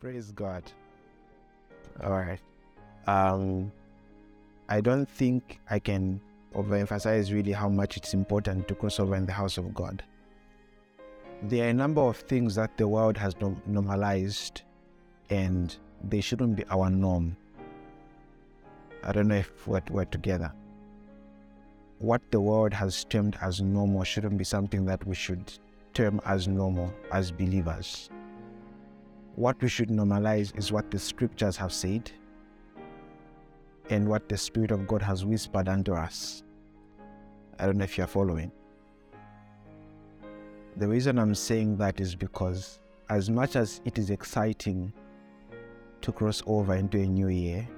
Praise God. All right. Um, I don't think I can overemphasize really how much it's important to cross over in the house of God. There are a number of things that the world has normalized and they shouldn't be our norm. I don't know if we're, we're together. What the world has termed as normal shouldn't be something that we should term as normal as believers. What we should normalize is what the scriptures have said and what the Spirit of God has whispered unto us. I don't know if you're following. The reason I'm saying that is because, as much as it is exciting to cross over into a new year,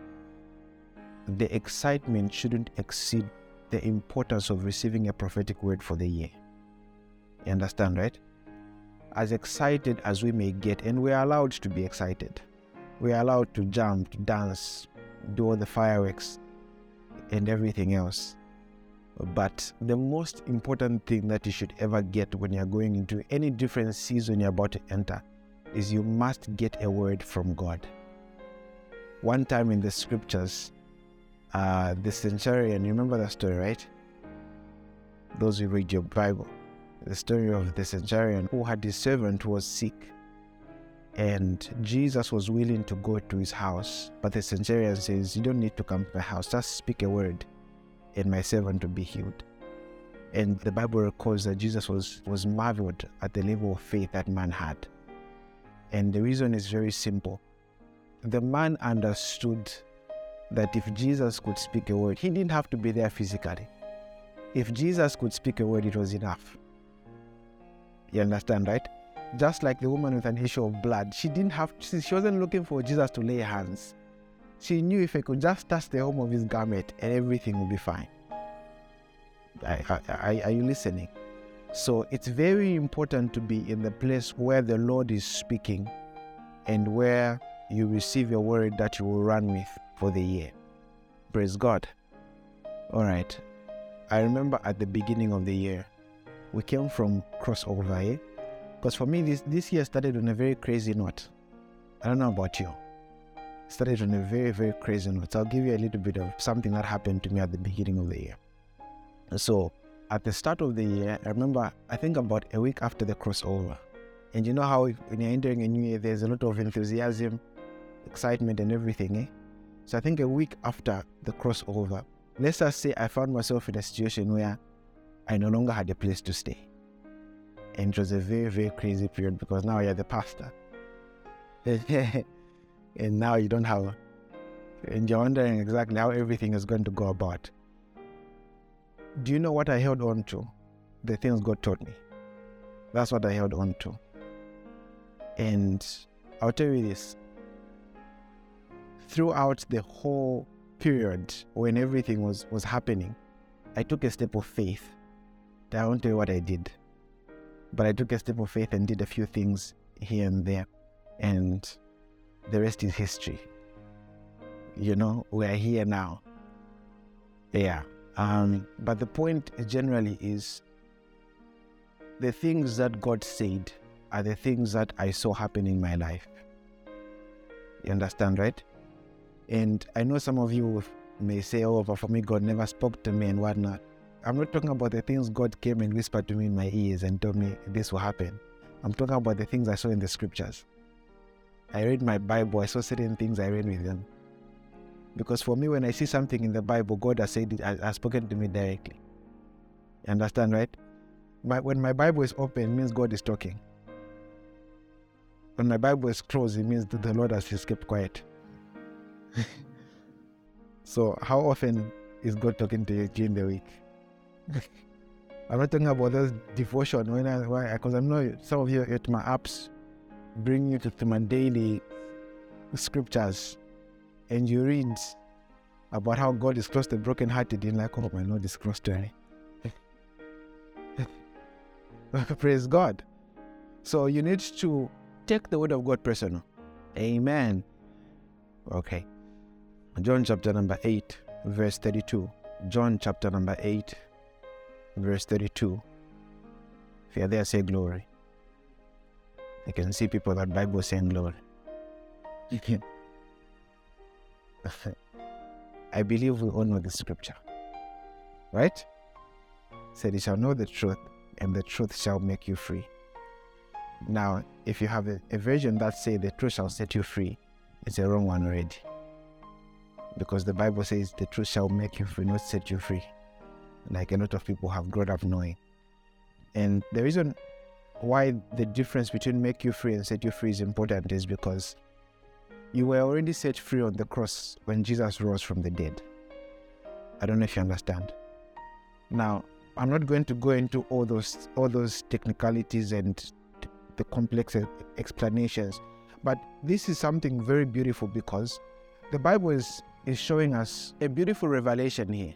the excitement shouldn't exceed the importance of receiving a prophetic word for the year. You understand, right? As excited as we may get, and we're allowed to be excited, we're allowed to jump, to dance, do all the fireworks, and everything else. But the most important thing that you should ever get when you're going into any different season you're about to enter is you must get a word from God. One time in the scriptures, uh, the centurion, you remember that story, right? Those who read your Bible, the story of the centurion who had his servant who was sick. And Jesus was willing to go to his house. But the centurion says, You don't need to come to my house, just speak a word, and my servant will be healed. And the Bible records that Jesus was, was marveled at the level of faith that man had. And the reason is very simple. The man understood that if Jesus could speak a word, he didn't have to be there physically. If Jesus could speak a word, it was enough. You understand, right? Just like the woman with an issue of blood, she didn't have, she wasn't looking for Jesus to lay hands. She knew if I could just touch the hem of his garment and everything would be fine. Are you listening? So it's very important to be in the place where the Lord is speaking and where you receive your word that you will run with for the year. Praise God. All right. I remember at the beginning of the year, we came from crossover, eh? Because for me, this, this year started on a very crazy note. I don't know about you. Started on a very, very crazy note. So I'll give you a little bit of something that happened to me at the beginning of the year. So at the start of the year, I remember, I think about a week after the crossover. And you know how when you're entering a new year, there's a lot of enthusiasm, excitement, and everything, eh? So I think a week after the crossover, let's just say I found myself in a situation where I no longer had a place to stay. And it was a very, very crazy period because now you're the pastor. and now you don't have, and you're wondering exactly how everything is going to go about. Do you know what I held on to? The things God taught me. That's what I held on to. And I'll tell you this throughout the whole period when everything was, was happening, I took a step of faith. I won't tell you what I did, but I took a step of faith and did a few things here and there, and the rest is history. You know, we're here now. Yeah. Um, but the point generally is the things that God said are the things that I saw happen in my life. You understand, right? And I know some of you may say, oh, but for me, God never spoke to me and whatnot. I'm not talking about the things God came and whispered to me in my ears and told me this will happen. I'm talking about the things I saw in the scriptures. I read my Bible, I saw certain things I read with them. Because for me, when I see something in the Bible, God has said it, has spoken to me directly. You understand, right? My, when my Bible is open, it means God is talking. When my Bible is closed, it means that the Lord has kept quiet. so, how often is God talking to you during the week? I'm not talking about this devotion when I why because I know some of you at my apps bring you to, to my daily scriptures and you read about how God is close to the brokenhearted and like, oh my Lord is close to me. Praise God. So you need to take the word of God personal. Amen. Okay. John chapter number 8, verse 32. John chapter number 8, verse 32. If you're there, say glory. I can see people that Bible saying glory. I believe we all know the scripture, right? Said, You shall know the truth, and the truth shall make you free. Now, if you have a, a version that say the truth shall set you free, it's a wrong one already. Because the Bible says the truth shall make you free, not set you free. Like a lot of people have grown up knowing. And the reason why the difference between make you free and set you free is important is because you were already set free on the cross when Jesus rose from the dead. I don't know if you understand. Now, I'm not going to go into all those all those technicalities and the complex explanations, but this is something very beautiful because the Bible is is showing us a beautiful revelation here.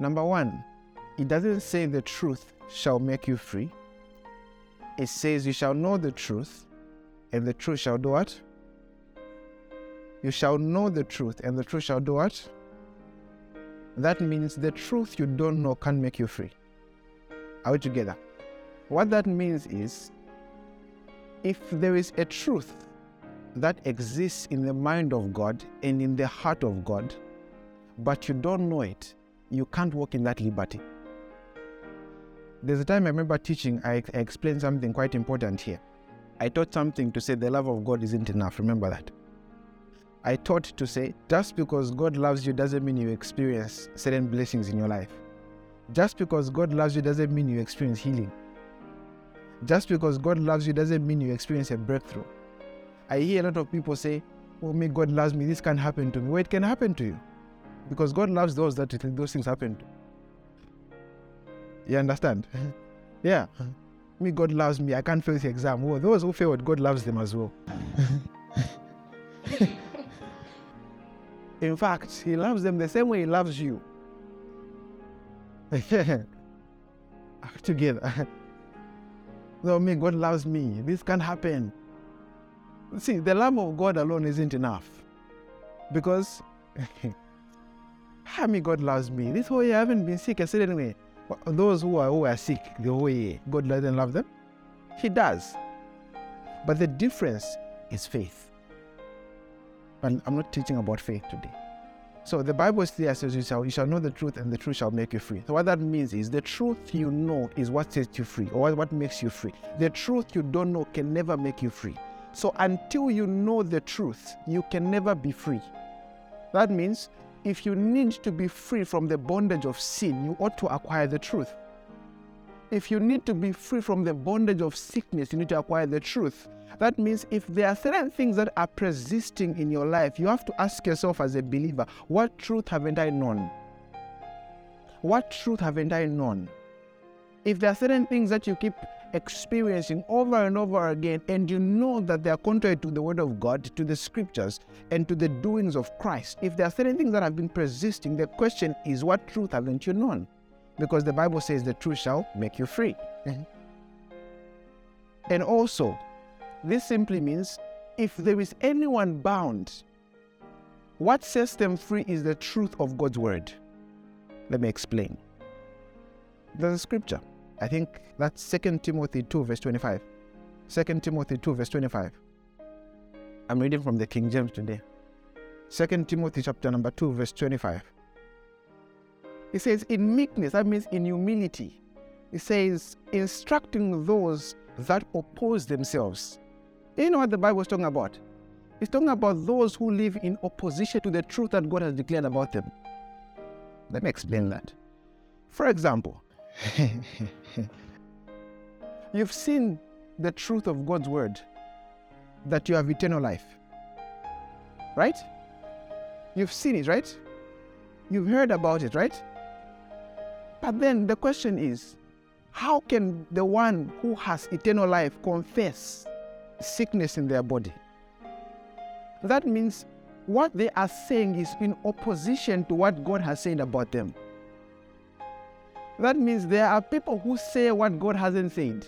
Number 1, it doesn't say the truth shall make you free. It says you shall know the truth and the truth shall do what? You shall know the truth, and the truth shall do what? That means the truth you don't know can't make you free. Are we together? What that means is if there is a truth that exists in the mind of God and in the heart of God, but you don't know it, you can't walk in that liberty. There's a time I remember teaching, I, I explained something quite important here. I taught something to say the love of God isn't enough. Remember that. I taught to say, just because God loves you doesn't mean you experience certain blessings in your life. Just because God loves you doesn't mean you experience healing. Just because God loves you doesn't mean you experience a breakthrough. I hear a lot of people say, Oh, me, God loves me, this can happen to me. Well, it can happen to you. Because God loves those that those things happen to. You understand? yeah. Me, God loves me. I can't fail the exam. Well, those who failed, God loves them as well. In fact, He loves them the same way He loves you. Together. No, me, God loves me. This can't happen. See, the love of God alone isn't enough. Because, how me, God loves me. This whole year I haven't been sick a certain way. Those who are, who are sick the year, God doesn't love them? He does. But the difference is faith. And I'm not teaching about faith today. So the Bible says you shall, you shall know the truth and the truth shall make you free. So what that means is the truth you know is what sets you free or what makes you free. The truth you don't know can never make you free. So until you know the truth, you can never be free. That means if you need to be free from the bondage of sin, you ought to acquire the truth. If you need to be free from the bondage of sickness, you need to acquire the truth. That means if there are certain things that are persisting in your life, you have to ask yourself as a believer, what truth haven't I known? What truth haven't I known? If there are certain things that you keep experiencing over and over again, and you know that they are contrary to the Word of God, to the Scriptures, and to the doings of Christ, if there are certain things that have been persisting, the question is, what truth haven't you known? Because the Bible says the truth shall make you free. and also, this simply means if there is anyone bound, what sets them free is the truth of God's word. Let me explain. There's a scripture. I think that's 2 Timothy 2, verse 25. 2 Timothy 2, verse 25. I'm reading from the King James today. 2 Timothy chapter number 2, verse 25. It says, in meekness, that means in humility. It says, instructing those that oppose themselves. You know what the Bible is talking about? It's talking about those who live in opposition to the truth that God has declared about them. Let me explain that. For example, you've seen the truth of God's word that you have eternal life. Right? You've seen it, right? You've heard about it, right? But then the question is how can the one who has eternal life confess sickness in their body? That means what they are saying is in opposition to what God has said about them. That means there are people who say what God hasn't said,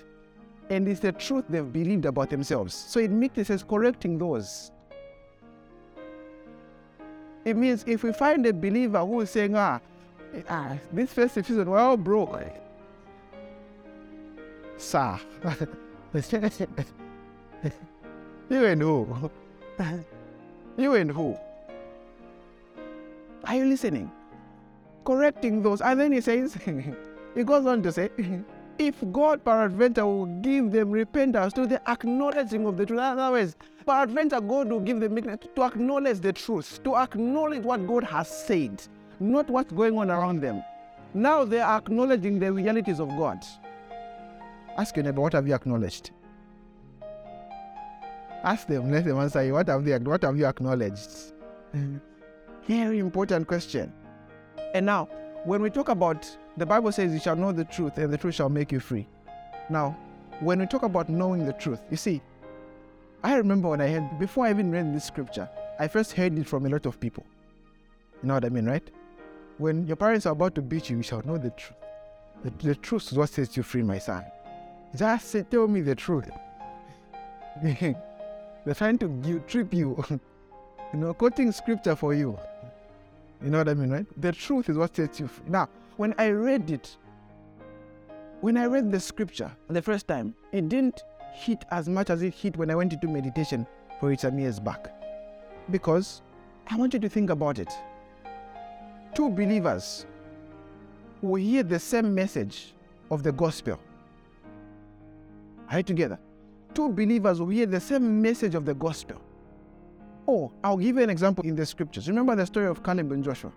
and it's the truth they've believed about themselves. So it makes sense correcting those. It means if we find a believer who is saying, ah, ah this festive season, we're all broke. Sir. you and who? You and who? Are you listening? Correcting those. And then he says, he goes on to say, if God peradventure will give them repentance to the acknowledging of the truth. In other words, peradventure God will give them to acknowledge the truth, to acknowledge what God has said, not what's going on around them. Now they are acknowledging the realities of God. Ask your neighbor, what have you acknowledged? Ask them, let them answer you, what have, they, what have you acknowledged? Very important question. And now, when we talk about the Bible says, You shall know the truth, and the truth shall make you free. Now, when we talk about knowing the truth, you see, I remember when I heard, before I even read this scripture, I first heard it from a lot of people. You know what I mean, right? When your parents are about to beat you, you shall know the truth. The, the truth is what sets you free, my son. Just say, tell me the truth. They're trying to trip you, you know, quoting scripture for you. You know what I mean, right? The truth is what sets you free. Now, when I read it, when I read the scripture the first time, it didn't hit as much as it hit when I went into meditation for it some years back. Because I want you to think about it. Two believers who hear the same message of the gospel. Are you together? Two believers who hear the same message of the gospel. Oh, I'll give you an example in the scriptures. Remember the story of Caleb and Joshua?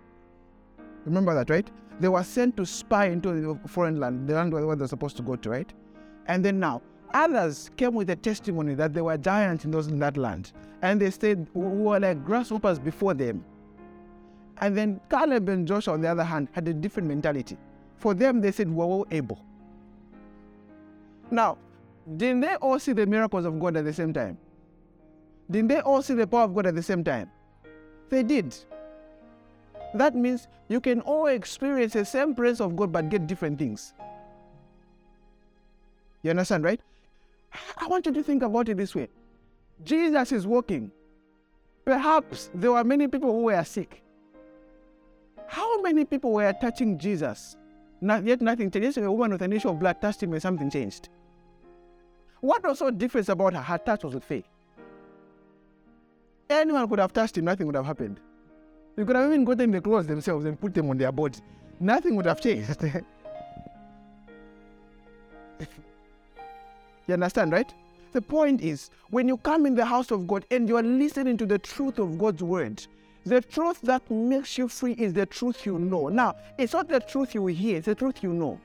Remember that, right? They were sent to spy into the foreign land, the land where they're supposed to go to, right? And then now, others came with a testimony that there were giants in, those, in that land. And they said, we were like grasshoppers before them. And then Caleb and Joshua, on the other hand, had a different mentality. For them, they said, we're all able. Now, didn't they all see the miracles of God at the same time? Didn't they all see the power of God at the same time? They did. That means you can all experience the same presence of God but get different things. You understand, right? I want you to think about it this way Jesus is walking. Perhaps there were many people who were sick. How many people were touching Jesus? Not, yet nothing changed. A woman with an issue of blood touched him and something changed. What was so different about her? Her touch was with faith. Anyone could have touched him, nothing would have happened. You could have even gotten the clothes themselves and put them on their body. Nothing would have changed. you understand, right? The point is, when you come in the house of God and you are listening to the truth of God's word, the truth that makes you free is the truth you know. Now, it's not the truth you hear, it's the truth you know.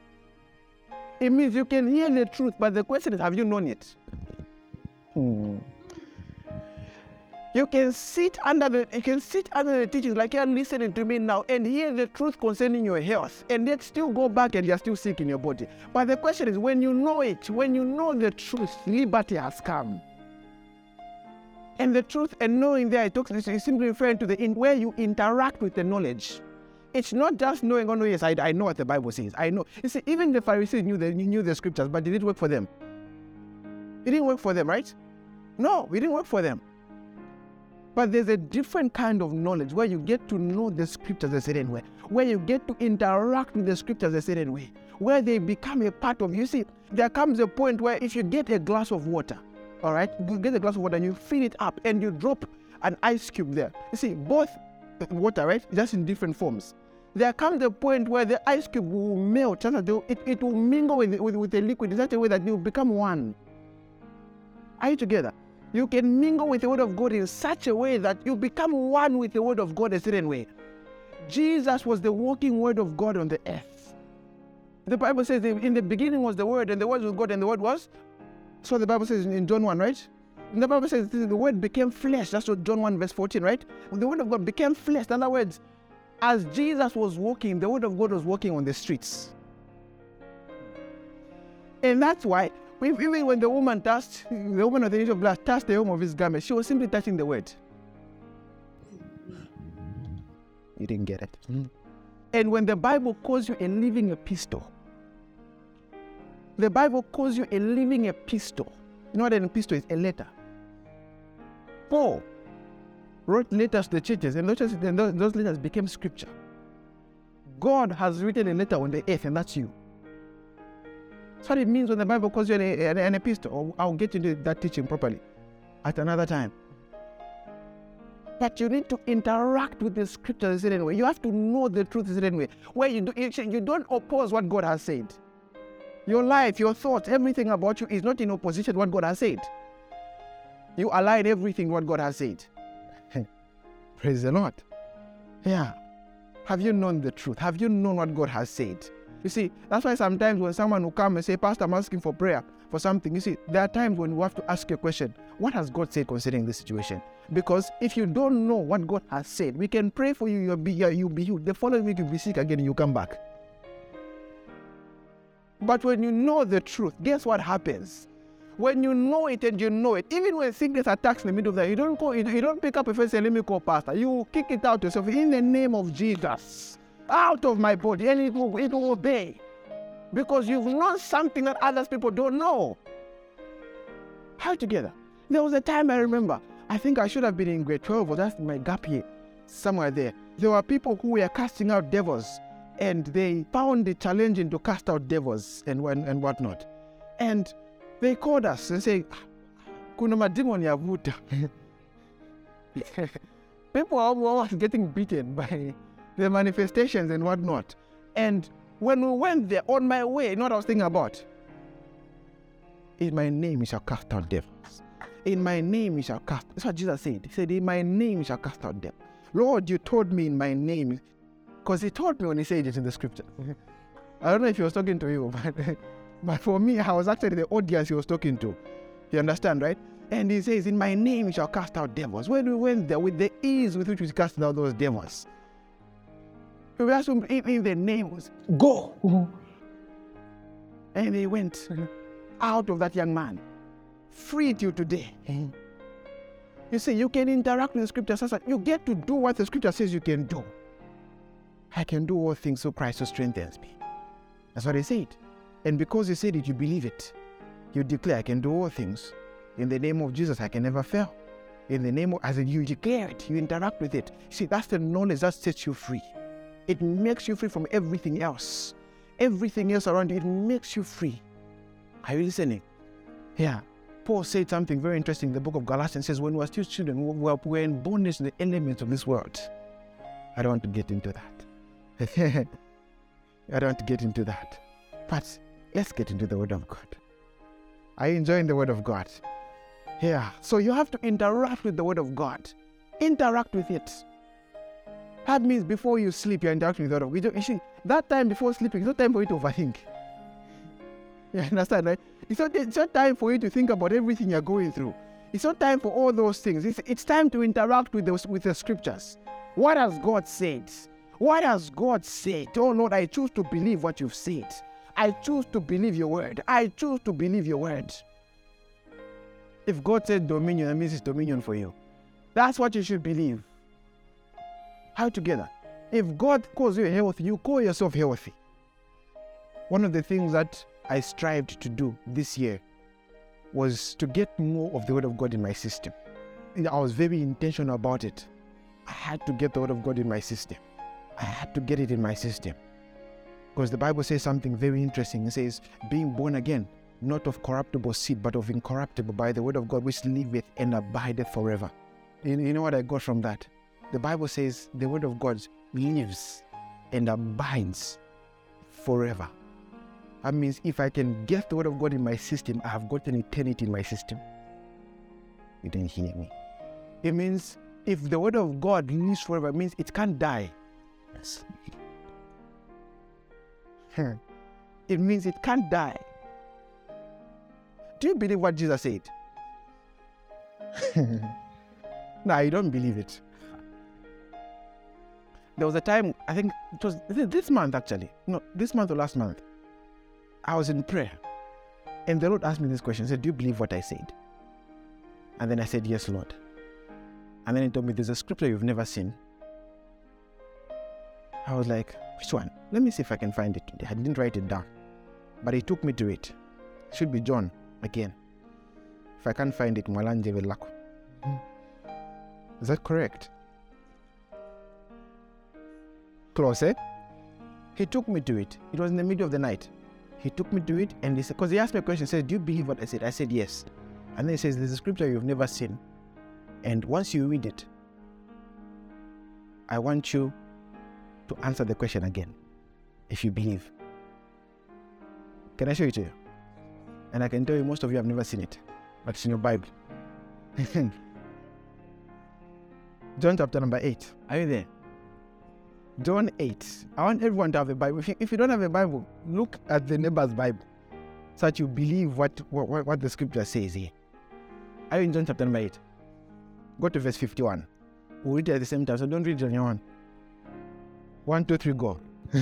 It means you can hear the truth, but the question is, have you known it? Hmm. You can sit under the you can sit under the teachings like you're listening to me now and hear the truth concerning your health, and yet still go back and you're still sick in your body. But the question is, when you know it, when you know the truth, liberty has come. And the truth and knowing there, it talks is simply referring to the in where you interact with the knowledge. It's not just knowing, oh no, yes, I, I know what the Bible says. I know. You see, even the Pharisees knew the, knew the scriptures, but did it work for them? It didn't work for them, right? No, it didn't work for them. But there's a different kind of knowledge where you get to know the scriptures a certain way, where you get to interact with the scriptures a certain way, where they become a part of you. See, there comes a point where if you get a glass of water, all right, you get a glass of water and you fill it up and you drop an ice cube there. You see, both water, right, just in different forms. There comes a point where the ice cube will melt, it, it will mingle with, with, with the liquid in such a way that will become one. Are you together? You can mingle with the Word of God in such a way that you become one with the Word of God a certain way. Jesus was the walking Word of God on the earth. The Bible says in the beginning was the Word, and the Word was God, and the Word was. So the Bible says in John 1, right? The Bible says the Word became flesh. That's what John 1, verse 14, right? The Word of God became flesh. In other words, as Jesus was walking, the Word of God was walking on the streets. And that's why even when the woman touched, the woman of the issue of blood touched the hem of his garment, she was simply touching the word. You didn't get it. Mm. And when the Bible calls you a living epistle, the Bible calls you a living epistle. You know what an epistle is? A letter. Paul wrote letters to the churches, and those, those letters became scripture. God has written a letter on the earth, and that's you. That's what it means when the Bible calls you an, an, an epistle. Oh, I'll get into that teaching properly at another time. But you need to interact with the scripture a certain way. You have to know the truth a certain way. Where you, do, you don't oppose what God has said. Your life, your thoughts, everything about you is not in opposition to what God has said. You align everything what God has said. Praise the Lord. Yeah. Have you known the truth? Have you known what God has said? You see, that's why sometimes when someone will come and say, Pastor, I'm asking for prayer for something, you see, there are times when you have to ask a question, what has God said concerning this situation? Because if you don't know what God has said, we can pray for you, you'll be, you'll be healed. The following week, you'll be sick again, you come back. But when you know the truth, guess what happens? When you know it and you know it, even when sickness attacks in the middle of that, you don't go, you don't pick up a phone and say, let me call pastor. You kick it out yourself in the name of Jesus. Out of my body, and it will, it will obey. Because you've known something that others people don't know. How together? There was a time I remember, I think I should have been in grade 12 or that's my gap year, somewhere there. There were people who were casting out devils and they found it challenging to cast out devils and, and whatnot. And they called us and say, kuna madimoni yavuta. people are almost getting beaten by the manifestations and whatnot. And when we went there, on my way, you know what I was thinking about? In my name you shall cast out devils. In my name you shall cast. That's what Jesus said. He said, In my name you shall cast out devils. Lord, you told me in my name. Because he told me when he said it in the scripture. I don't know if he was talking to you, but, but for me, I was actually the audience he was talking to. You understand, right? And he says, In my name you shall cast out devils. When we went there with the ease with which we cast out those devils, we asked him in the name was go. And they went mm-hmm. out of that young man, freed you today. Mm-hmm. You see, you can interact with the scripture. You get to do what the scripture says you can do. I can do all things through Christ who strengthens me. That's what he said. And because he said it, you believe it. You declare, I can do all things. In the name of Jesus, I can never fail. In the name of, as you declare it, you interact with it. See, that's the knowledge that sets you free. It makes you free from everything else. Everything else around you, it makes you free. Are you listening? Yeah. Paul said something very interesting in the book of Galatians. says, When we were still children, we were, we in bondage to the elements of this world. I don't want to get into that. I don't want to get into that. But let's get into the Word of God. Are you enjoying the Word of God? Yeah. So you have to interact with the Word of God. Interact with it. That means before you sleep, you're interacting with the of God. You see, that time before sleeping, it's not time for you to overthink. You understand, right? It's not, it's not time for you to think about everything you're going through. It's not time for all those things. It's, it's time to interact with, those, with the scriptures. What has God said? What has God said? Oh Lord, I choose to believe what you've said. I choose to believe your word. I choose to believe your word. If God said dominion, that means it's dominion for you. That's what you should believe. How together? If God calls you healthy, you call yourself healthy. One of the things that I strived to do this year was to get more of the Word of God in my system. I was very intentional about it. I had to get the Word of God in my system. I had to get it in my system. Because the Bible says something very interesting. It says, being born again, not of corruptible seed, but of incorruptible by the word of God, which liveth and abideth forever. You know what I got from that? The Bible says the word of God lives and abides forever. That means if I can get the word of God in my system, I have got eternity in my system. You didn't hear me. It means if the word of God lives forever, it means it can't die. Yes. Hmm. it means it can't die. Do you believe what Jesus said? no, you don't believe it. There was a time, I think it was this month actually. No, this month or last month. I was in prayer. And the Lord asked me this question. He said, Do you believe what I said? And then I said, Yes, Lord. And then he told me, There's a scripture you've never seen. I was like, which one? Let me see if I can find it. I didn't write it down. But he took me to it. it should be John again. If I can't find it, Mwalanje Velako. Hmm. Is that correct? Close, eh? He took me to it. It was in the middle of the night. He took me to it and he said, because he asked me a question, he said, Do you believe what I said? I said, Yes. And then he says, There's a scripture you've never seen. And once you read it, I want you to answer the question again. If you believe. Can I show it to you? And I can tell you, most of you have never seen it, but it's in your Bible. John chapter number 8. Are you there? John 8. I want everyone to have a Bible. If you, don't have a Bible, look at the neighbor's Bible so that you believe what, what, what the scripture says here. Are you in John chapter number 8? Go to verse 51. We'll read it at the same time, so don't read your own. One, two, three, go.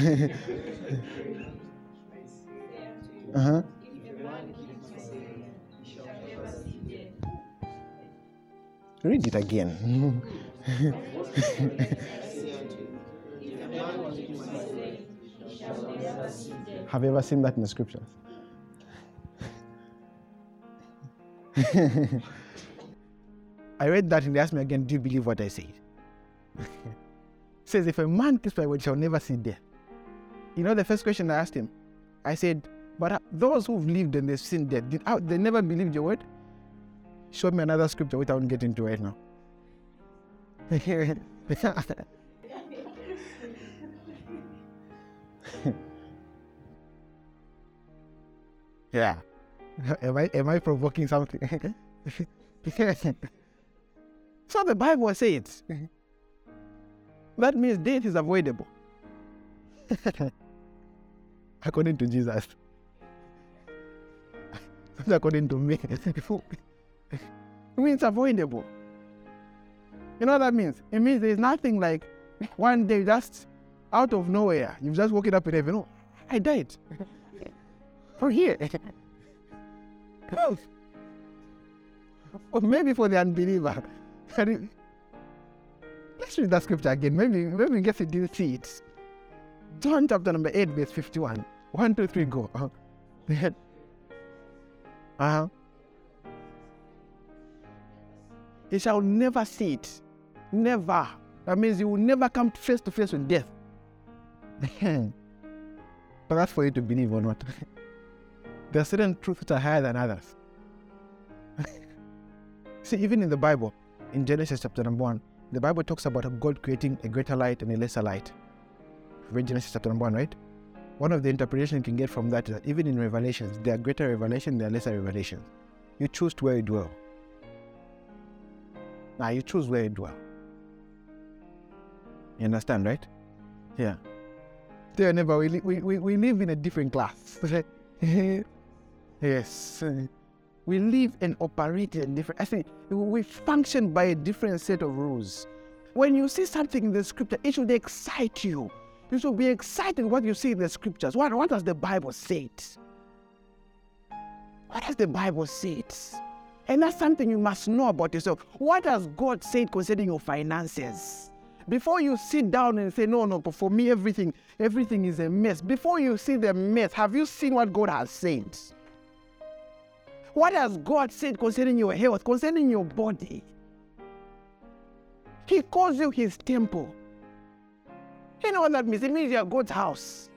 uh-huh. Read it again. Have you ever seen that in the scriptures? I read that and they asked me again, Do you believe what I said? says, If a man keeps my word, shall never see death. You know, the first question I asked him, I said, But those who've lived and they've seen death, did, they never believed your word? Show me another scripture which I won't get into right now. yeah. Am I am I provoking something? so the Bible says that means death is avoidable. according to Jesus. According to me. it means avoidable. You know what that means? It means there's nothing like one day just out of nowhere, you've just woken up in heaven. Oh, I died. For here. or maybe for the unbeliever. Let's read that scripture again. Maybe, maybe case you didn't see it. John chapter number 8, verse 51. 1, 2, 3, go. Uh-huh. uh-huh. He shall never see it. Never. That means you will never come face to face with death. but that's for you to believe or not. there are certain truths that are higher than others. See, even in the Bible, in Genesis chapter number one, the Bible talks about God creating a greater light and a lesser light. Read Genesis chapter number one, right? One of the interpretations you can get from that is that even in Revelations, there are greater revelations, there are lesser revelations. You choose where you dwell. Now you choose where you dwell. You understand, right? Yeah. Dear neighbor, we, we, we, we live in a different class. yes. We live and operate in different, I think we function by a different set of rules. When you see something in the scripture, it should excite you. You should be excited what you see in the scriptures. What, what does the Bible say? What does the Bible say? And that's something you must know about yourself. What has God said concerning your finances? Before you sit down and say, no, no, but for me, everything, everything is a mess. Before you see the mess, have you seen what God has said? What has God said concerning your health, concerning your body? He calls you his temple. You know what that means? It means you're God's house.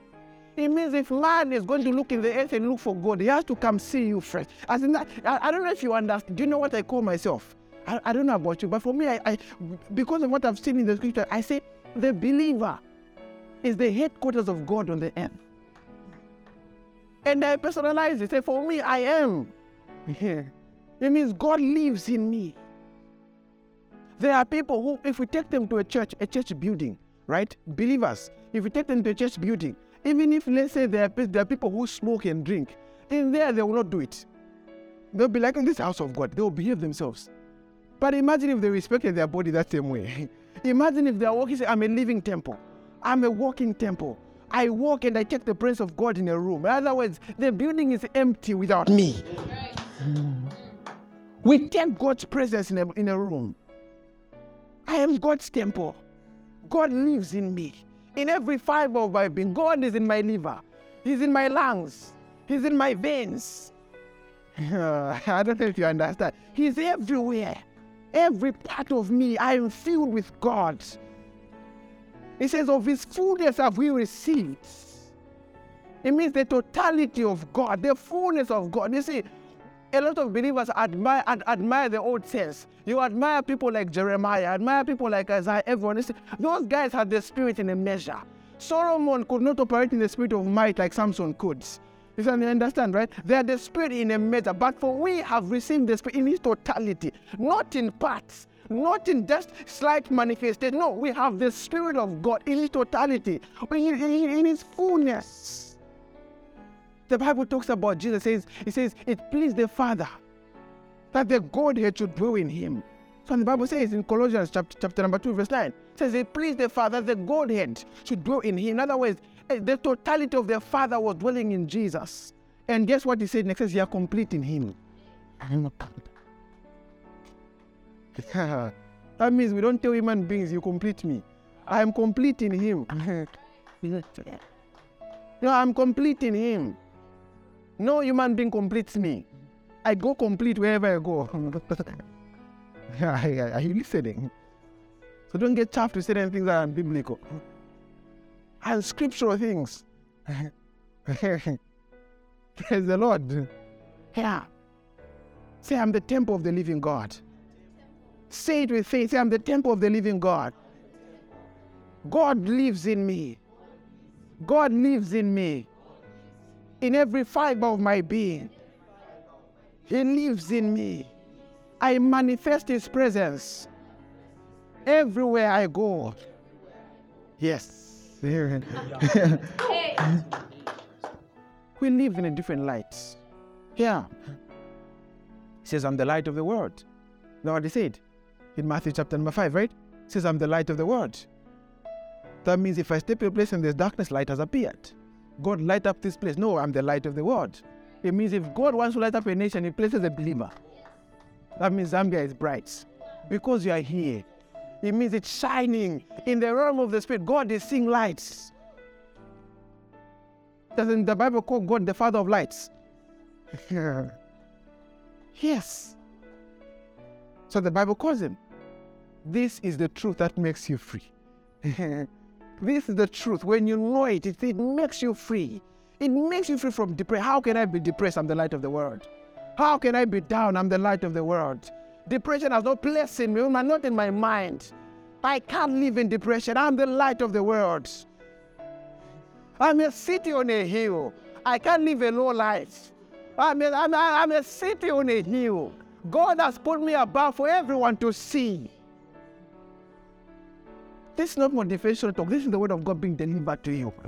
It means if man is going to look in the earth and look for God, he has to come see you first. As in that, I, I don't know if you understand. Do you know what I call myself? I, I don't know about you, but for me, I, I, because of what I've seen in the scripture, I say the believer is the headquarters of God on the earth. And I personalize it. Say, for me, I am. Yeah. It means God lives in me. There are people who, if we take them to a church, a church building, right? Believers, if we take them to a church building, even if, let's say, there are, there are people who smoke and drink, in there they will not do it. They'll be like in this house of God, they will behave themselves. But imagine if they respected their body that same way. imagine if they are walking, say, I'm a living temple. I'm a walking temple. I walk and I take the presence of God in a room. In other words, the building is empty without me. We take God's presence in a, in a room. I am God's temple. God lives in me. In every fiber of my being, God is in my liver. He's in my lungs. He's in my veins. I don't know if you understand. He's everywhere. Every part of me, I am filled with God. He says, Of his fullness have we received. It means the totality of God, the fullness of God. You see, A lot of believers admire ad- admire the old saints. You admire people like Jeremiah, admire people like Isaiah. Everyone, those guys had the spirit in a measure. Solomon could not operate in the spirit of might like Samson could. You understand, right? They are the spirit in a measure, but for we have received the spirit in its totality, not in parts, not in just slight manifestation. No, we have the spirit of God in its totality, in, in, in its fullness. The Bible talks about Jesus says, it says, it pleased the Father that the Godhead should dwell in him. So the Bible says in Colossians chapter, chapter number 2, verse 9, it says, it pleased the Father that the Godhead should dwell in him. In other words, eh, the totality of the Father was dwelling in Jesus. And guess what he said next? He says, You are complete in him. I am a company. That means we don't tell human beings, You complete me. I am complete in him. no, I'm complete in him. No human being completes me. I go complete wherever I go. are you listening? So don't get chuffed to certain things that are biblical and scriptural things. Praise the Lord. Yeah. Say, I'm the temple of the living God. Say it with faith. Say, I'm the temple of the living God. God lives in me. God lives in me in every fiber of my being. He lives in me. I manifest His presence everywhere I go. Yes. we live in a different light. Yeah. He says, I'm the light of the world. Know what he said? In Matthew chapter number 5, right? He says, I'm the light of the world. That means if I step in a place and there's darkness, light has appeared. God light up this place. No, I'm the light of the world. It means if God wants to light up a nation, He places a believer. That means Zambia is bright. Because you are here, it means it's shining. In the realm of the Spirit, God is seeing lights. Doesn't the Bible call God the Father of lights? yes. So the Bible calls him. This is the truth that makes you free. This is the truth. When you know it, it, it makes you free. It makes you free from depression. How can I be depressed? I'm the light of the world. How can I be down? I'm the light of the world. Depression has no place in me, not in my mind. I can't live in depression. I'm the light of the world. I'm a city on a hill. I can't live a low life. I'm a, I'm, a, I'm a city on a hill. God has put me above for everyone to see. This is not motivational talk. This is the word of God being delivered to you.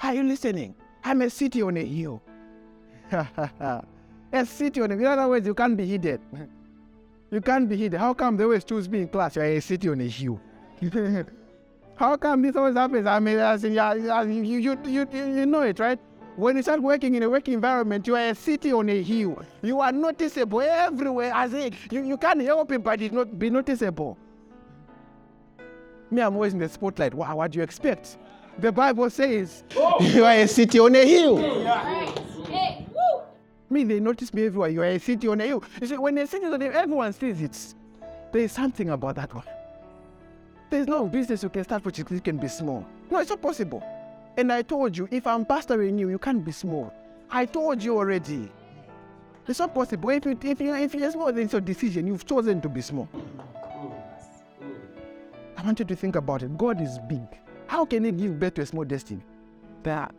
Are you listening? I'm a city on a hill. a city on a hill. In other words, you can't be hidden. You can't be hidden. How come they always choose me in class? You're a city on a hill. How come this always happens? I mean, as in, you, you, you, you know it, right? When you start working in a work environment, you are a city on a hill. You are noticeable everywhere. As in, you, you can't help it, but it not be noticeable. Me, I'm always in the spotlight. Wow, what do you expect? The Bible says oh. you are a city on a hill. Yeah. Hey. Me, they notice me everywhere. You are a city on a hill. You see, when a city on a hill, everyone sees it. There is something about that one. There's no business you can start which can be small. No, it's not possible. And I told you, if I'm pastoring you, you can't be small. I told you already. It's not possible. If you if you if you're small, then it's your decision. You've chosen to be small. I want you to think about it. God is big. How can He give birth to a small destiny? That.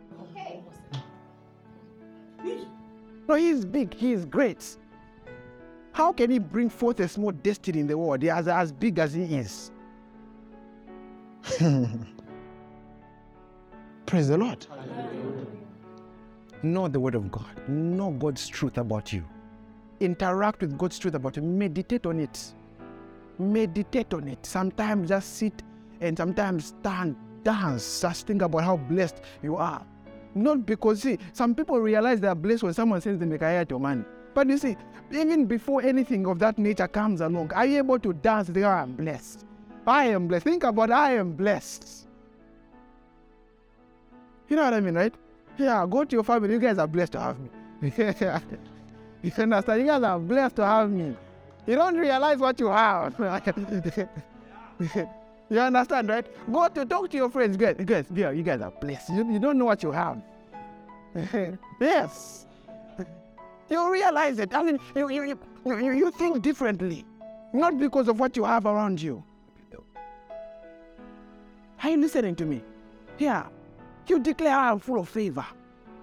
No, He is big. He is great. How can He bring forth a small destiny in the world He as, as big as He is? Praise the Lord. Know the Word of God. Know God's truth about you. Interact with God's truth about you. Meditate on it. Meditate on it. Sometimes just sit and sometimes stand, dance. Just think about how blessed you are. Not because, see, some people realize they are blessed when someone sends them a career to man. But you see, even before anything of that nature comes along, are you able to dance there? Am blessed. I am blessed. Think about I am blessed. You know what I mean, right? Yeah, go to your family. You guys are blessed to have me. you understand? You guys are blessed to have me. You don't realize what you have. you understand, right? Go to talk to your friends. Guys, guys, yeah, you guys are blessed. You, you don't know what you have. yes. You realize it. I mean, you, you, you, you think differently, not because of what you have around you. Are you listening to me? Yeah. You declare, I am full of favor.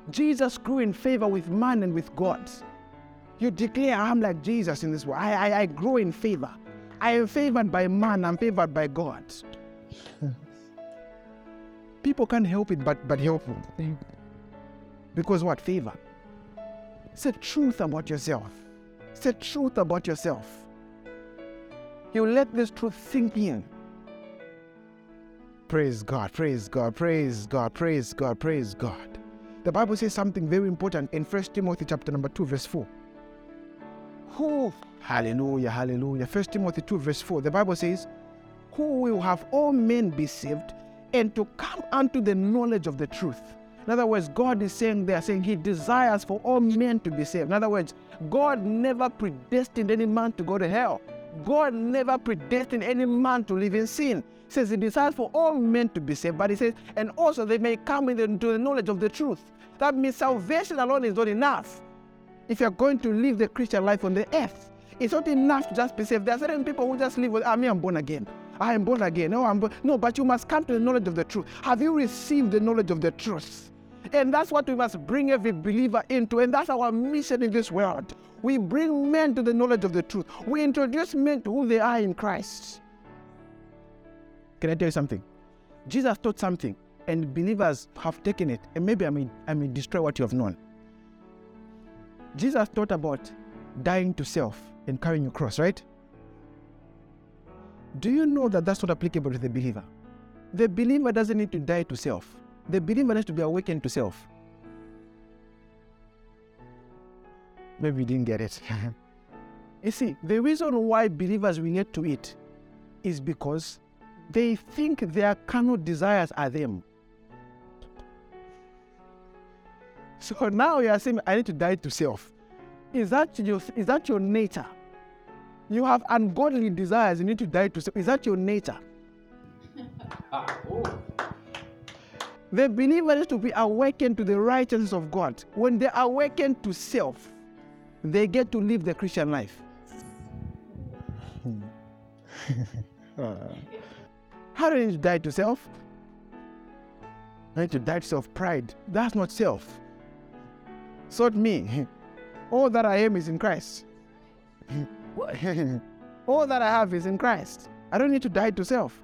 Jesus grew in favor with man and with God. You declare, I'm like Jesus in this world. I, I, I grow in favor. I am favored by man, I'm favored by God. People can't help it but, but help you. Because what? Favor. It's the truth about yourself. It's the truth about yourself. You let this truth sink in. Praise God, praise God, praise God, praise God, praise God. The Bible says something very important in 1 Timothy chapter number 2, verse 4. Who, hallelujah, hallelujah. 1 Timothy 2, verse 4. The Bible says, Who will have all men be saved and to come unto the knowledge of the truth. In other words, God is saying there, saying He desires for all men to be saved. In other words, God never predestined any man to go to hell. God never predestined any man to live in sin. He says He desires for all men to be saved, but He says, and also they may come into the knowledge of the truth. That means salvation alone is not enough. If you're going to live the Christian life on the earth, it's not enough to just be saved. There are certain people who just live with, ah, I mean, I'm born again. Ah, I am born again. No, I'm born. No, but you must come to the knowledge of the truth. Have you received the knowledge of the truth? And that's what we must bring every believer into. And that's our mission in this world. We bring men to the knowledge of the truth. We introduce men to who they are in Christ. Can I tell you something? Jesus taught something, and believers have taken it. And maybe I may, I may destroy what you have known. Jesus taught about dying to self and carrying your cross, right? Do you know that that's not applicable to the believer? The believer doesn't need to die to self. The believer needs to be awakened to self. Maybe you didn't get it. you see, the reason why believers relate to it is because they think their carnal desires are them. So now you are saying, I need to die to self. Is that your, is that your nature? You have ungodly desires, you need to die to self. Is that your nature? Ah, oh. the believer needs to be awakened to the righteousness of God. When they awaken to self, they get to live the Christian life. Hmm. How do you need to die to self? I need to die to self pride. That's not self. Sort me. All that I am is in Christ. All that I have is in Christ. I don't need to die to self.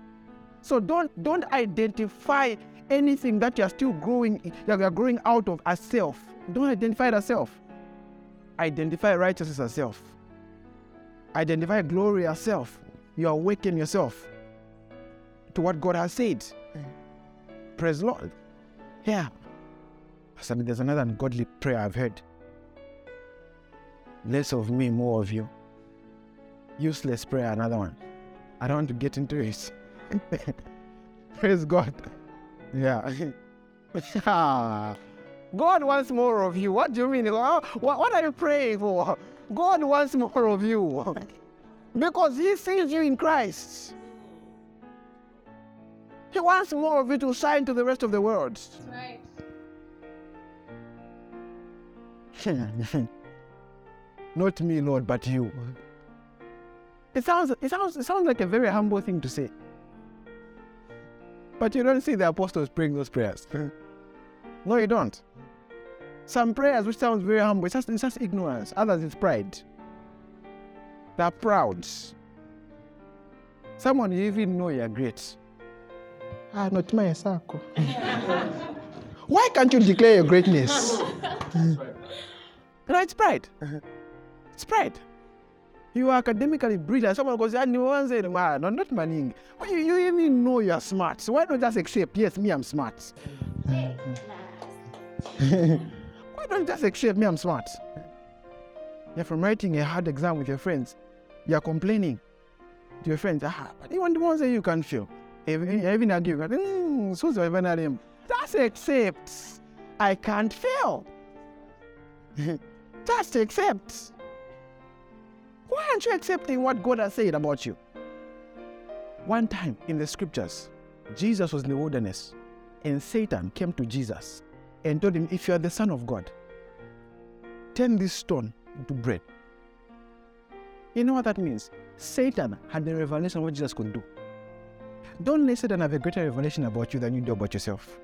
So don't don't identify anything that you're still growing that you're growing out of as self. Don't identify it as self. Identify righteousness as self. Identify glory as self. You awaken yourself to what God has said. Praise Lord. Yeah. There's another ungodly prayer I've heard. Less of me, more of you. Useless prayer, another one. I don't want to get into it. Praise God. Yeah. Ah. God wants more of you. What do you mean? What are you praying for? God wants more of you. Because He sees you in Christ. He wants more of you to shine to the rest of the world. Right. Not me, Lord, but you. It sounds, it, sounds, it sounds like a very humble thing to say. But you don't see the apostles praying those prayers. no, you don't. Some prayers which sounds very humble, it's just, it's just ignorance. Others, it's pride. They're proud. Someone you even know you're great. Ah, not my circle. Why can't you declare your greatness? No, it's pride. It's pride. You are academically brilliant. Someone goes, and you say, man, no, not maning. Well, you, you even know you're smart. So why don't just accept, yes, me, I'm smart? why don't you just accept me, I'm smart? You're from writing a hard exam with your friends. You're complaining to your friends, ah, but you want the ones that you can feel. Even, even argue, hmm, so Just accept. I can't fail. just accept. Why aren't you accepting what God has said about you? One time in the scriptures, Jesus was in the wilderness, and Satan came to Jesus and told him, If you are the Son of God, turn this stone into bread. You know what that means? Satan had the revelation of what Jesus could do. Don't let Satan have a greater revelation about you than you do about yourself.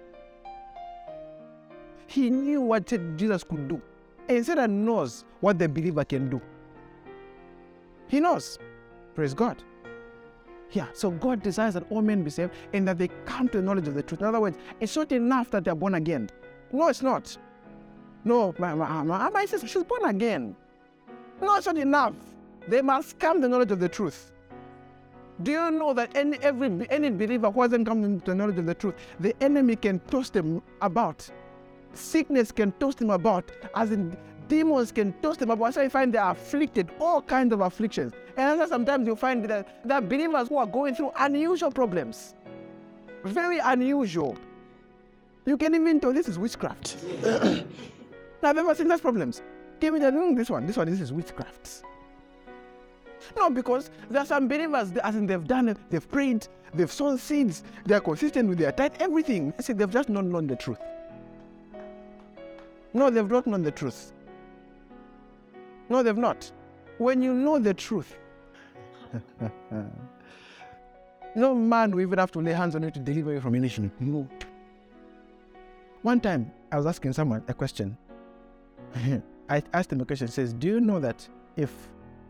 He knew what Jesus could do. And Satan knows what the believer can do. He knows. Praise God. Yeah, so God desires that all men be saved and that they come to the knowledge of the truth. In other words, it's not enough that they're born again. No, it's not. No, my, my, my, my sister, she's born again. No, it's not enough. They must come to the knowledge of the truth. Do you know that any every any believer who hasn't come to the knowledge of the truth, the enemy can toss them about. Sickness can toss them about, as in demons can toss them about. So you find they're afflicted, all kinds of afflictions. And sometimes you find that there are believers who are going through unusual problems. Very unusual. You can even tell this is witchcraft. I've ever seen those problems. Give me the mm, this one, this one, this is witchcraft. No, because there are some believers, as in they've done it, they've prayed, they've sown seeds, they're consistent with their tithe, everything. I say they've just not known the truth. No, they've not known the truth. No, they've not. When you know the truth, no man will even have to lay hands on you to deliver you from anything. No. One time, I was asking someone a question. I asked him a question. It says, Do you know that if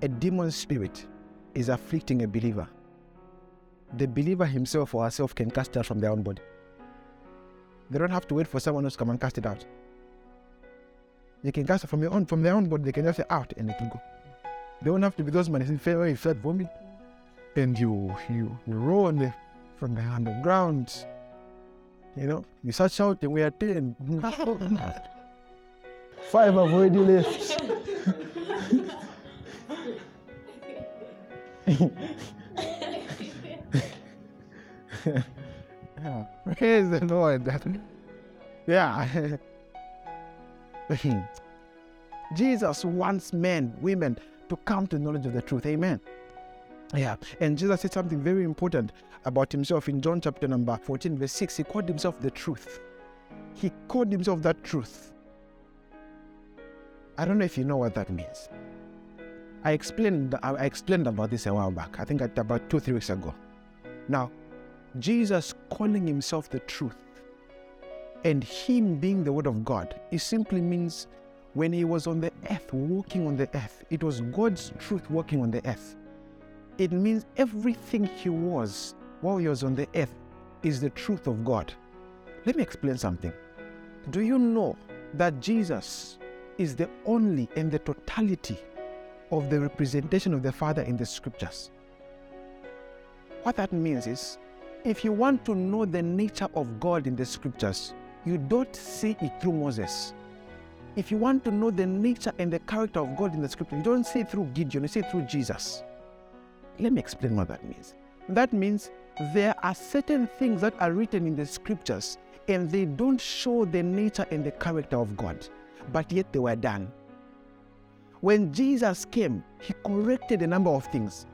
a demon spirit is afflicting a believer, the believer himself or herself can cast it out from their own body? They don't have to wait for someone else to come and cast it out. They can cast from their own from their own body. They can just say out and it will go. They don't have to be those man in favor you felt vomit. And you you, you roll on the, from the underground. You know, you search out and we are ten. Five have already left. yeah. Praise the Lord. Yeah. Hmm. Jesus wants men, women to come to knowledge of the truth. Amen. Yeah, and Jesus said something very important about himself in John chapter number 14, verse 6. He called himself the truth. He called himself that truth. I don't know if you know what that means. I explained I explained about this a while back. I think about two, three weeks ago. Now, Jesus calling himself the truth and him being the word of God, it simply means when he was on the earth, walking on the earth, it was God's truth walking on the earth. It means everything he was while he was on the earth is the truth of God. Let me explain something. Do you know that Jesus is the only and the totality of the representation of the Father in the scriptures? What that means is if you want to know the nature of God in the scriptures, you don't see it through Moses. If you want to know the nature and the character of God in the scripture, you don't see it through Gideon, you see it through Jesus. Let me explain what that means. That means there are certain things that are written in the scriptures and they don't show the nature and the character of God, but yet they were done. When Jesus came, he corrected a number of things.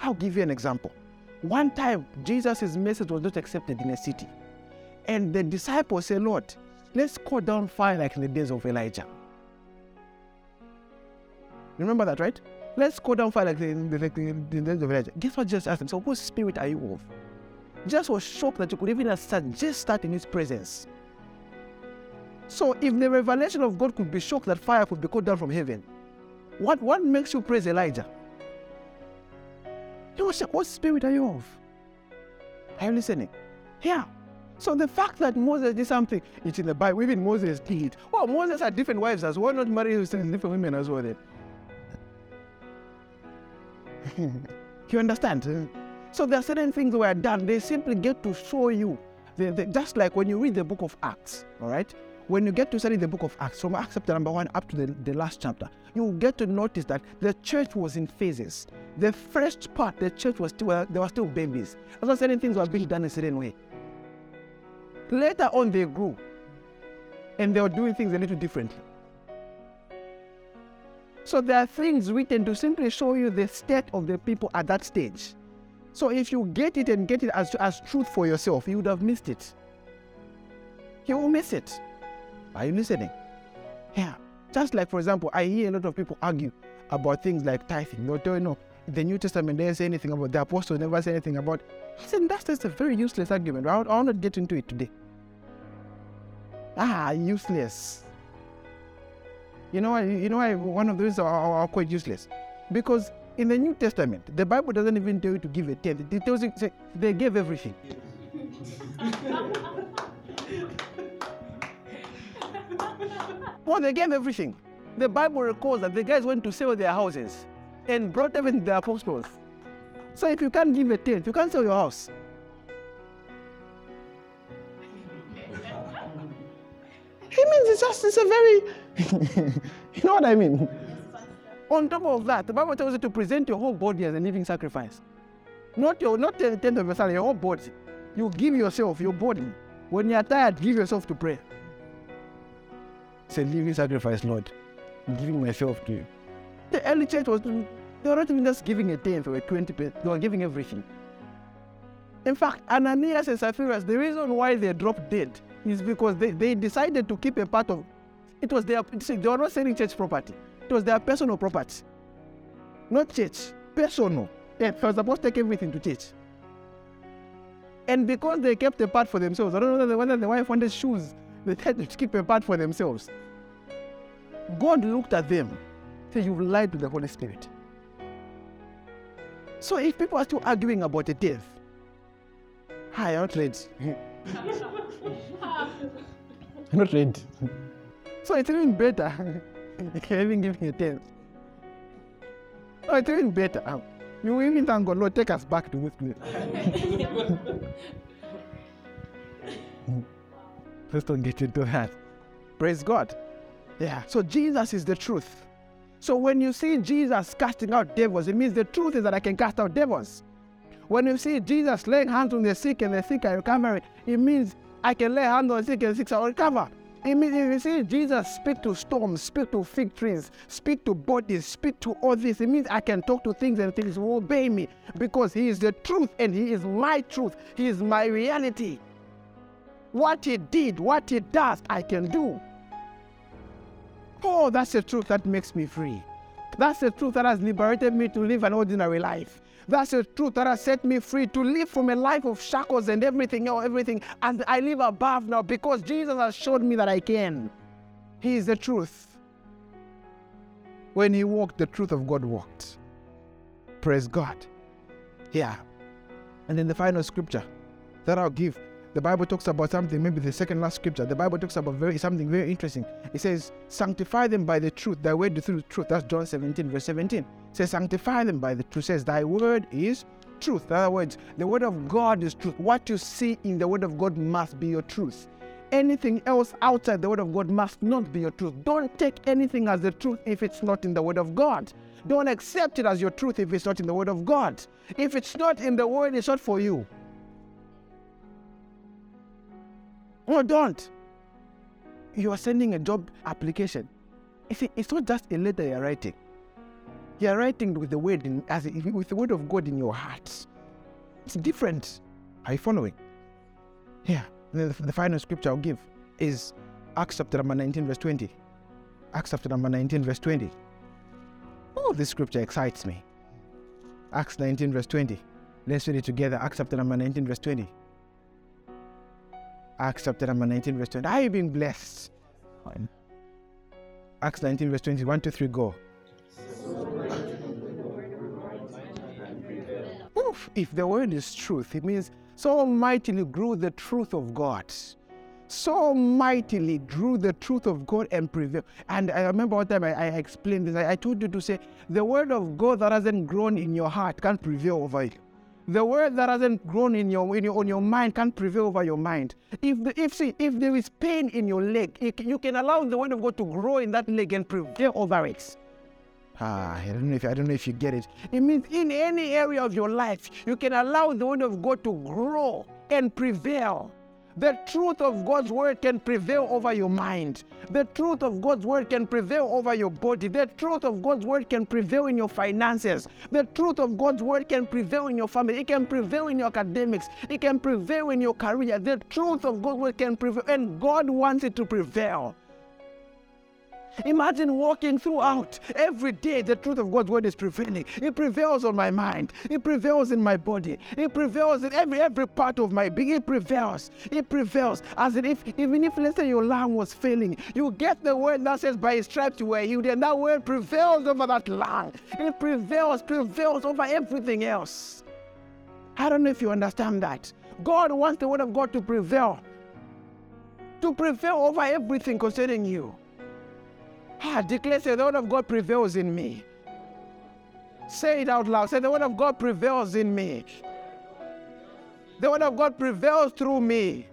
I'll give you an example. One time, Jesus' message was not accepted in a city. And the disciples said, Lord, let's call down fire like in the days of Elijah. Remember that, right? Let's call down fire like in the, like the days of Elijah. Guess what Jesus asked him? So, whose spirit are you of? Jesus was shocked that you could even just start in his presence. So, if the revelation of God could be shocked that fire could be called down from heaven, what, what makes you praise Elijah? He was like, What spirit are you of? Are you listening? Yeah. So the fact that Moses did something, it's in the Bible, even Moses did. Well, Moses had different wives as well, not married to different women as well then. you understand? So there are certain things were done, they simply get to show you. They, they, just like when you read the book of Acts, all right? When you get to study the book of Acts, from Acts chapter number one up to the, the last chapter, you get to notice that the church was in phases. The first part, the church was still, well, there were still babies. That's why certain things were being done a certain way. Later on, they grew and they were doing things a little differently. So there are things written to simply show you the state of the people at that stage. So if you get it and get it as, as truth for yourself, you would have missed it. You will miss it. Are you listening? Yeah. Just like, for example, I hear a lot of people argue about things like tithing. They'll tell you, no, the New Testament doesn't say anything about the apostles never say anything about. Listen, that's just a very useless argument. I will not get into it today. Ah, useless. You know, you know, why one of those are, are quite useless because in the New Testament, the Bible doesn't even tell you to give a tenth. It tells you they gave everything. well, they gave everything. The Bible records that the guys went to sell their houses and brought them in the apostles. So if you can't give a tenth, you can't sell your house. He means it's just it's a very you know what I mean? On top of that, the Bible tells you to present your whole body as a living sacrifice. Not your not the tenth of your salary, your whole body. You give yourself, your body. When you're tired, give yourself to prayer. It's a living sacrifice, Lord. I'm giving myself to you. The early church was they were not even just giving a tenth or a percent, they were giving everything. In fact, Ananias and Sapphira, the reason why they dropped dead is because they, they decided to keep a part of it was their they were not selling church property. It was their personal property. Not church. Personal. They were supposed to take everything to church. And because they kept a part for themselves, I don't know whether the wife wanted shoes, they had to keep a part for themselves. God looked at them, said, You've lied to the Holy Spirit. So if people are still arguing about the death, hi, I'm not ready. I'm not ready. So it's even better. I can even giving a tenth. Oh, it's even better. You even thank God, Lord, take us back to this place. Let's don't get into that. Praise God. Yeah. So Jesus is the truth. So when you see Jesus casting out devils, it means the truth is that I can cast out devils. When you see Jesus laying hands on the sick and the sick are recovering, it means I can lay hands on the sick and the sick are recover. It means if you see Jesus speak to storms, speak to fig trees, speak to bodies, speak to all this, it means I can talk to things and things will obey me because He is the truth and He is my truth. He is my reality. What He did, what He does, I can do. Oh, that's the truth that makes me free. That's the truth that has liberated me to live an ordinary life. That's the truth that has set me free to live from a life of shackles and everything, else, everything. And I live above now because Jesus has showed me that I can. He is the truth. When he walked, the truth of God walked. Praise God. Yeah. And then the final scripture that I'll give the Bible talks about something, maybe the second last scripture. The Bible talks about very something very interesting. It says, Sanctify them by the truth, thy word the truth. That's John 17, verse 17. It says, Sanctify them by the truth. It says, Thy word is truth. In other words, the word of God is truth. What you see in the word of God must be your truth. Anything else outside the word of God must not be your truth. Don't take anything as the truth if it's not in the word of God. Don't accept it as your truth if it's not in the word of God. If it's not in the word, it's not for you. No, don't. You are sending a job application. You See, it's not just a letter you're writing. You're writing with the word in, as with the word of God in your heart. It's different. Are you following? Yeah. The, the final scripture I'll give is Acts chapter number 19, verse 20. Acts chapter number 19, verse 20. Oh, this scripture excites me. Acts 19, verse 20. Let's read it together. Acts chapter number 19, verse 20. Acts chapter number 19, verse 20. Are you being blessed? Fine. Acts 19, verse 20. 1, 2, 3, go. Oof, if the word is truth, it means so mightily grew the truth of God. So mightily grew the truth of God and prevail. And I remember one time I, I explained this. I, I told you to say, the word of God that hasn't grown in your heart can't prevail over you. The word that hasn't grown in your, in your, on your mind can't prevail over your mind. If, the, if, see, if there is pain in your leg, you can allow the word of God to grow in that leg and prevail over it. Ah, I don't know if I don't know if you get it. It means in any area of your life, you can allow the word of God to grow and prevail. The truth of God's word can prevail over your mind. The truth of God's word can prevail over your body. The truth of God's word can prevail in your finances. The truth of God's word can prevail in your family. It can prevail in your academics. It can prevail in your career. The truth of God's word can prevail, and God wants it to prevail. Imagine walking throughout every day. The truth of God's word is prevailing. It prevails on my mind. It prevails in my body. It prevails in every every part of my being. It prevails. It prevails. As in if even if let's say your lung was failing, you get the word that says by his stripes you were healed, and that word prevails over that lung. It prevails, prevails over everything else. I don't know if you understand that. God wants the word of God to prevail. To prevail over everything concerning you. Ah, declare, say, the word of God prevails in me. Say it out loud. Say, the word of God prevails in me. The word of God prevails through me.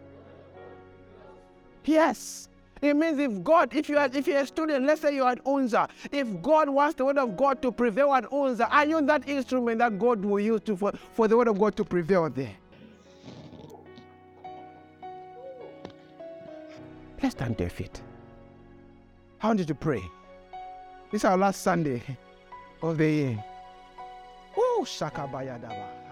Yes. It means if God, if you are if you're a student, let's say you're at UNZA, if God wants the word of God to prevail at UNZA, are you that instrument that God will use to for, for the word of God to prevail there? Let's stand to your feet. I want you pray. This is our last Sunday of the year. Oh, Shakabayadaba.